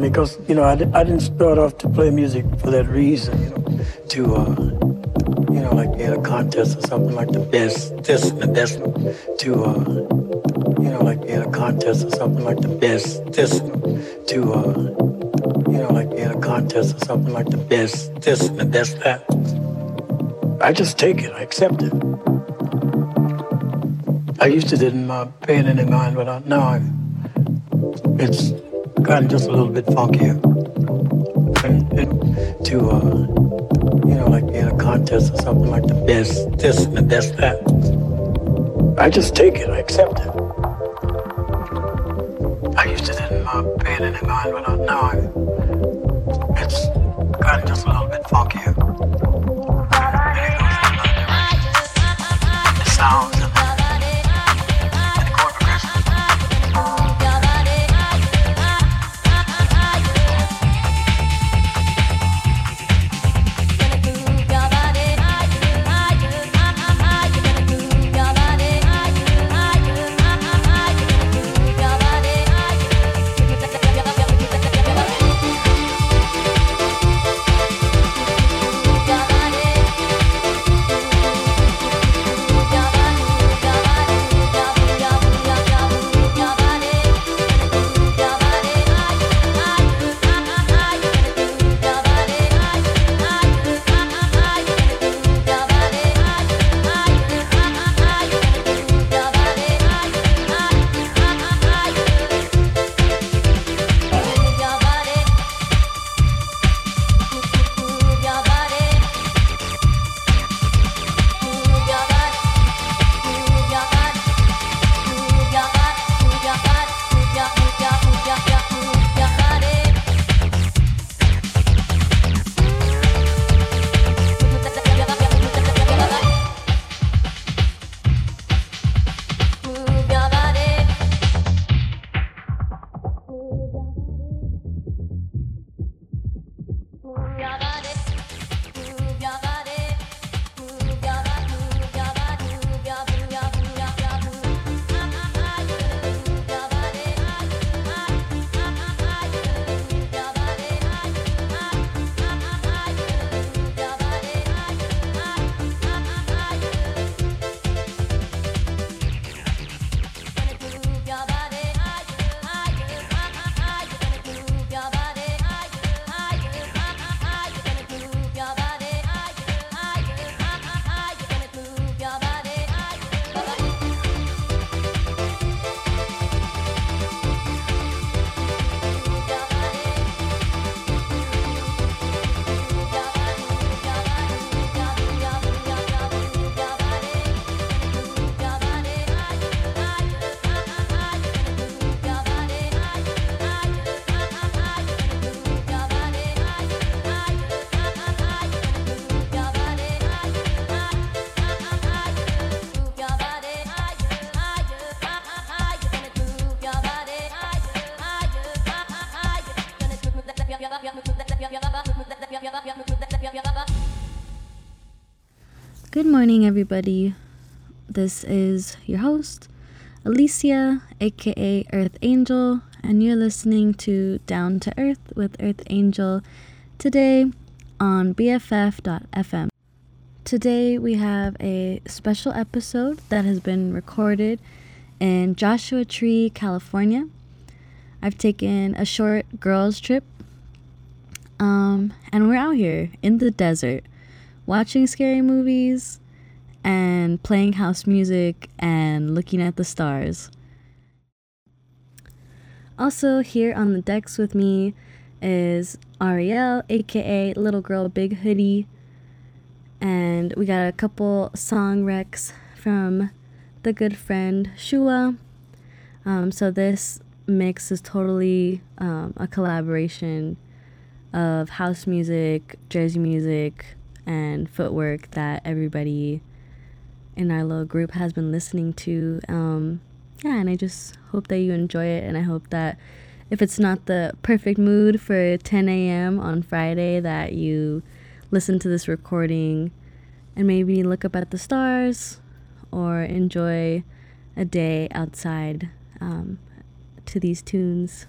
because you know I, I didn't start off to play music for that reason, you know, to uh, you know like in a contest or something like the best this and the best to uh, you know like in a contest or something like the best this to uh, you know like in a contest or something like the best this and the best that. I just take it, I accept it. I used to didn't uh, pay it any mind, but now I, it's gotten just a little bit funkier. And, to, uh, you know, like be in a contest or something like the best this and the best that. I just take it, I accept it. I used to didn't uh, it any mind, but now I, it's gotten just a little bit funkier. Morning, everybody. This is your host, Alicia, aka Earth Angel, and you're listening to Down to Earth with Earth Angel today on BFF.fm. Today we have a special episode that has been recorded in Joshua Tree, California. I've taken a short girls' trip, um, and we're out here in the desert watching scary movies and playing house music and looking at the stars. Also, here on the decks with me is Ariel, aka Little Girl Big Hoodie, and we got a couple song recs from the good friend Shua. Um, so, this mix is totally um, a collaboration of house music, Jersey music, and footwork that everybody in our little group has been listening to. Um, yeah, and I just hope that you enjoy it, and I hope that if it's not the perfect mood for 10 a.m. on Friday, that you listen to this recording and maybe look up at the stars or enjoy a day outside um, to these tunes.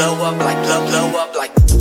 blow up like blow blow up like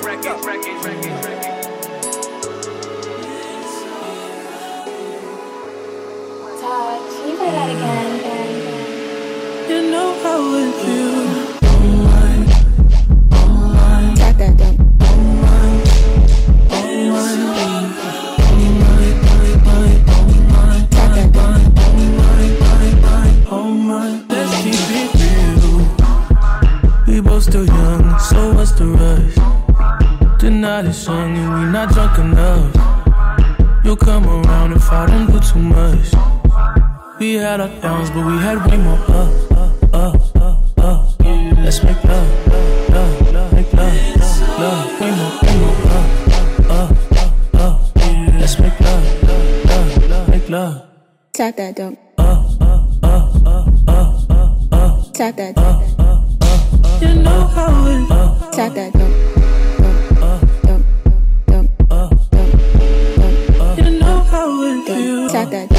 records, it, records, it, records. it. can you play that again? You know I would sung and we not drunk enough. You come around if I don't do too much. We had our downs, but we had way more ups. Let's make love, love, love, make love, love. Way more, way more. Let's make love, love, love, make love. Tap that dump. Tap that. You know how it. Tap that dump. that.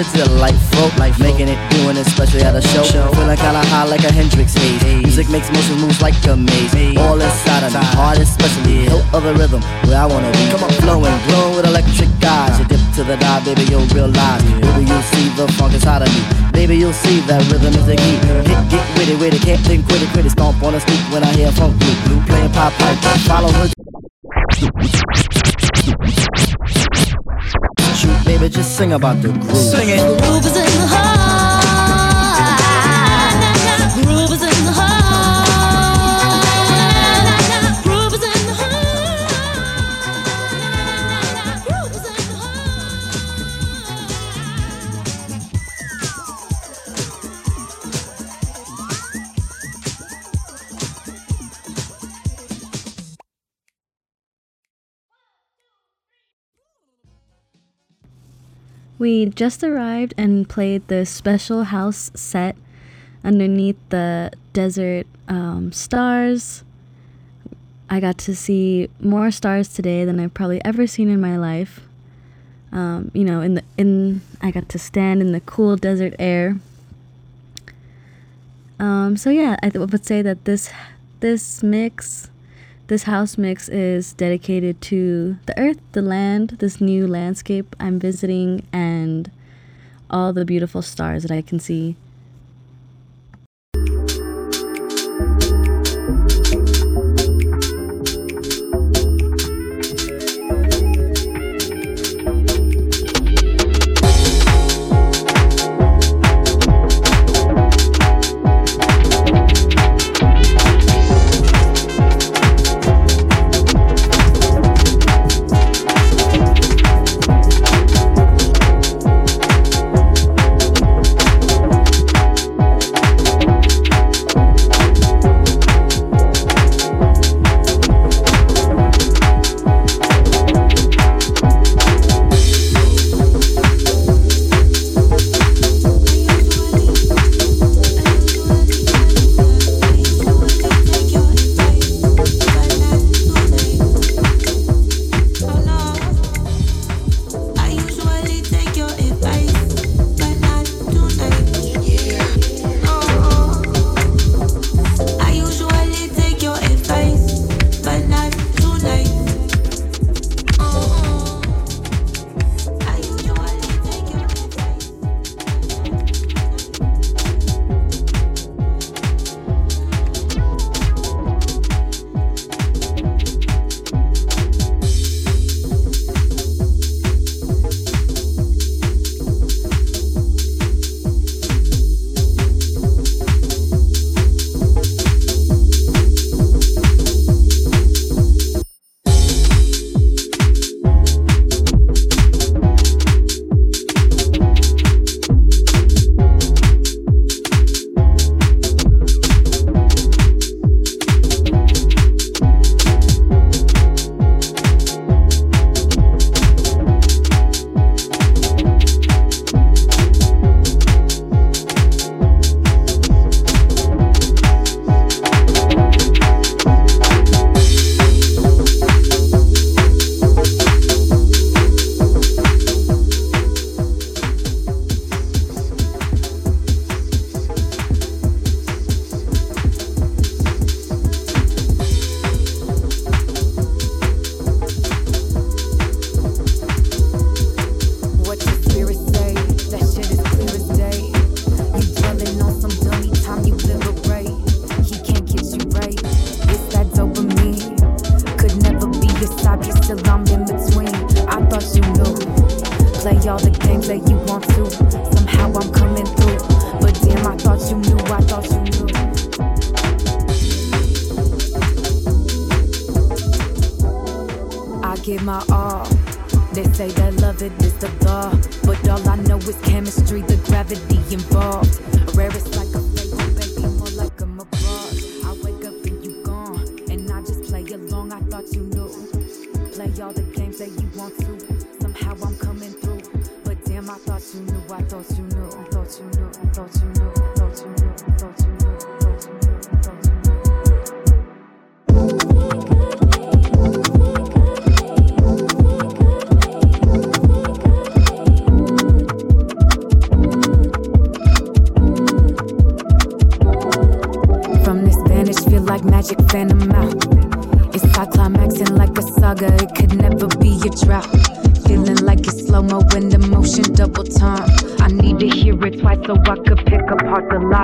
Delightful, truly delightful. Life making it, doing it, especially at a show. Feeling kinda high like a Hendrix haze. Music makes motion moves like a maze. All inside of me, heart especially. Hilt of the rhythm, where I wanna be. Come on, flowing, glowing with electric eyes. You dip to the dive, baby, you'll realize. Baby, you'll see the funk inside of me. Baby, you'll see that rhythm is the key. Get, get witty, witty, can't think, quit it, quit it. Stomp on the street when I hear funk blue. Playing pop pipe, follow her. Sing about the groove. Sing it. Groove is in the heart. We just arrived and played the special house set underneath the desert um, stars. I got to see more stars today than I've probably ever seen in my life. Um, you know, in the in I got to stand in the cool desert air. Um, so yeah, I th- would say that this this mix, this house mix is dedicated to the earth, the land, this new landscape I'm visiting, and all the beautiful stars that I can see.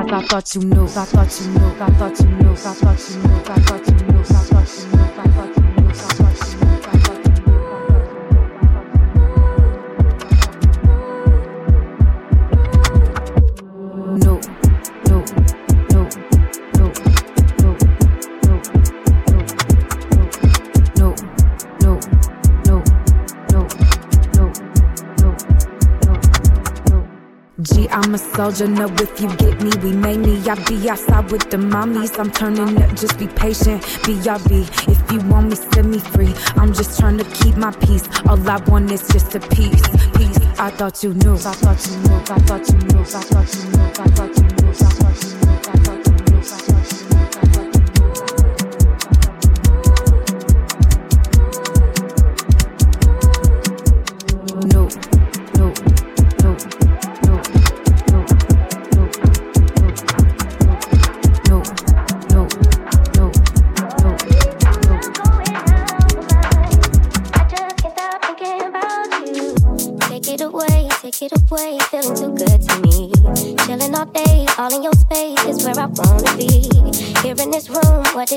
I thought you knew, I thought you knew, I thought you knew, I thought you knew, I thought you knew, I thought you knew, I thought you knew. soldier, no, if you get me. We mainly, I be outside with the mommies. I'm turning up, just be patient. BRB, if you want me, set me free. I'm just trying to keep my peace. All I want is just a peace. Peace, I thought you knew. I thought you knew. I thought you knew. I thought you knew.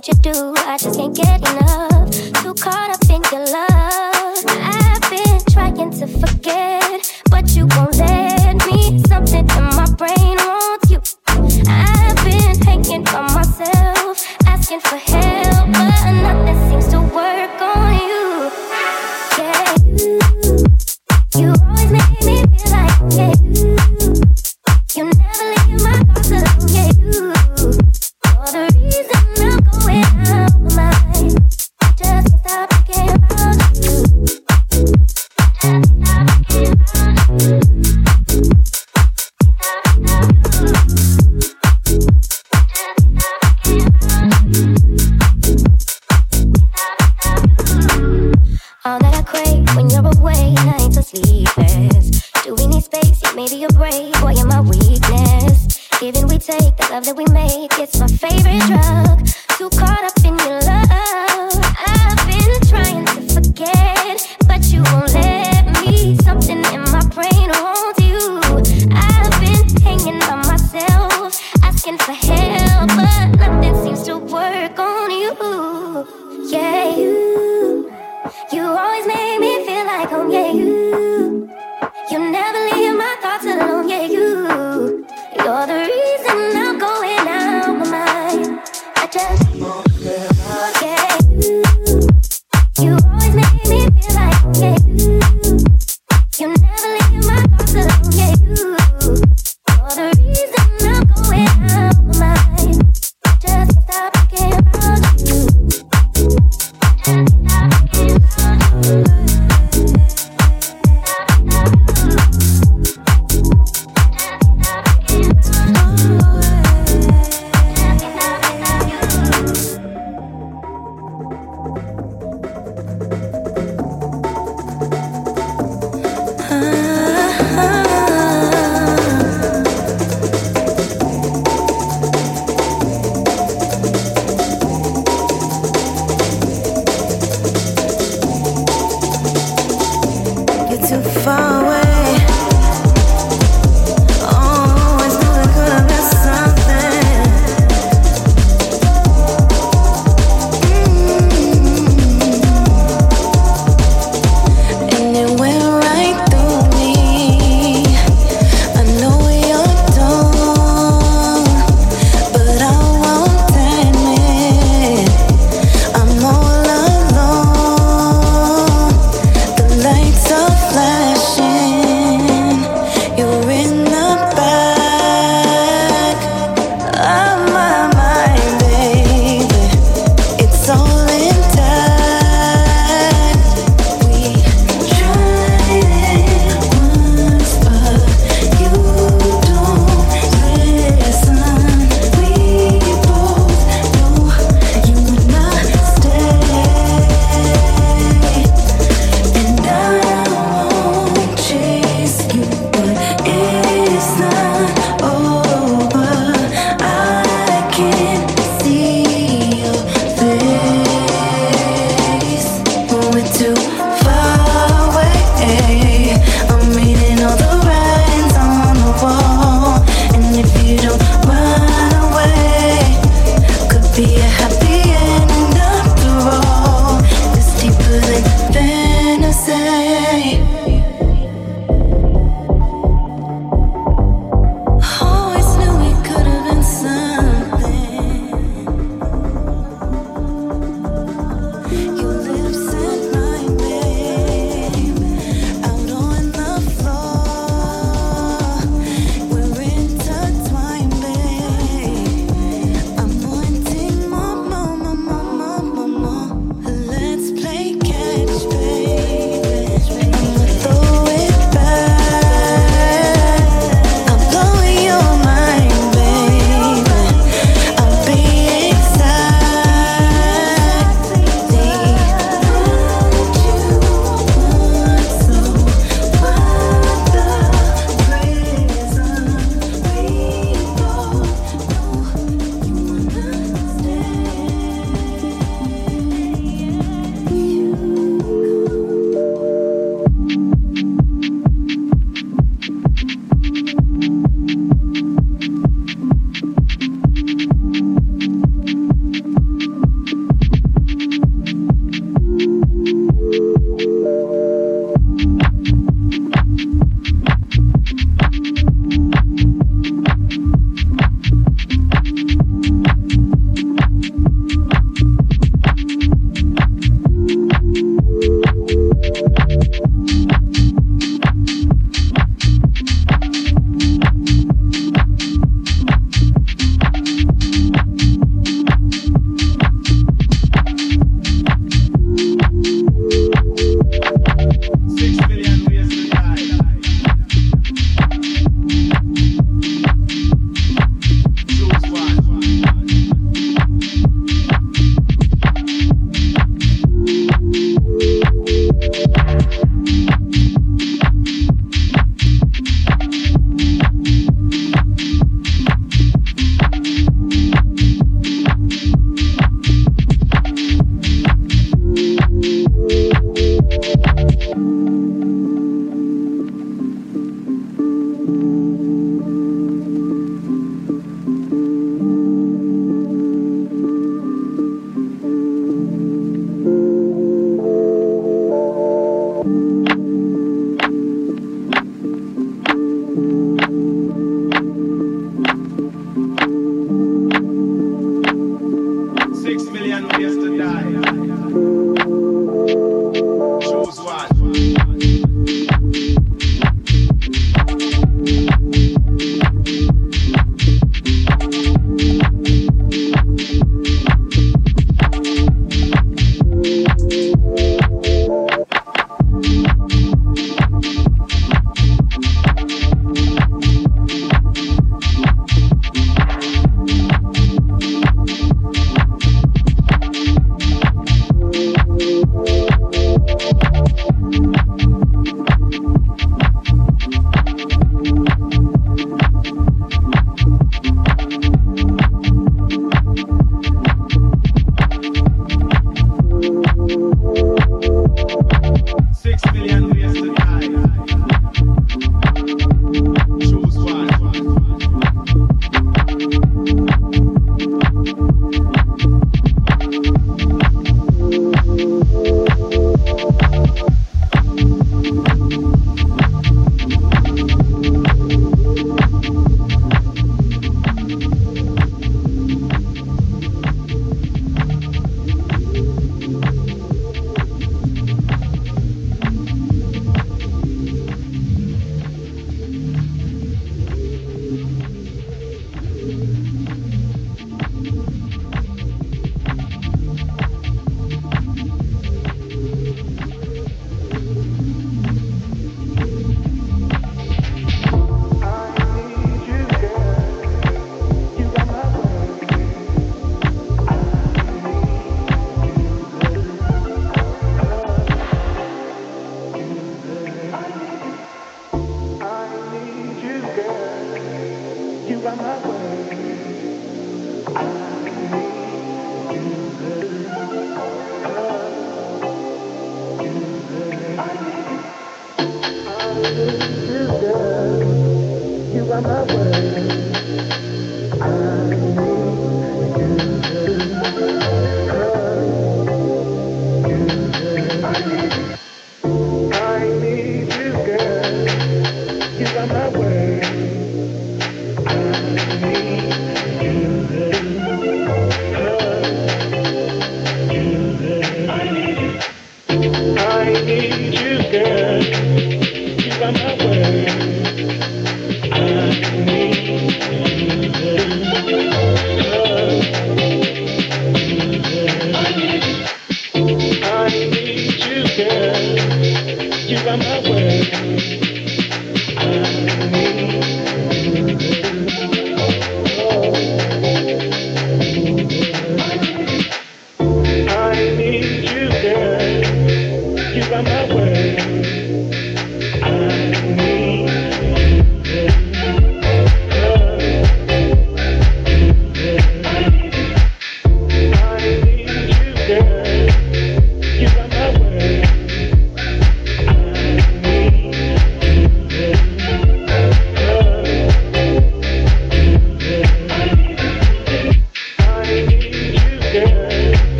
did you do? I just can't get enough. Too caught up in your love. I've been trying to forget, but you won't let me. Something in my brain wants you. I've been hanging by myself, asking for help.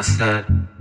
I said.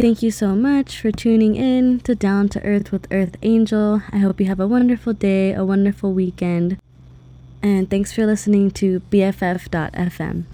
Thank you so much for tuning in to Down to Earth with Earth Angel. I hope you have a wonderful day, a wonderful weekend. And thanks for listening to BFF.fm.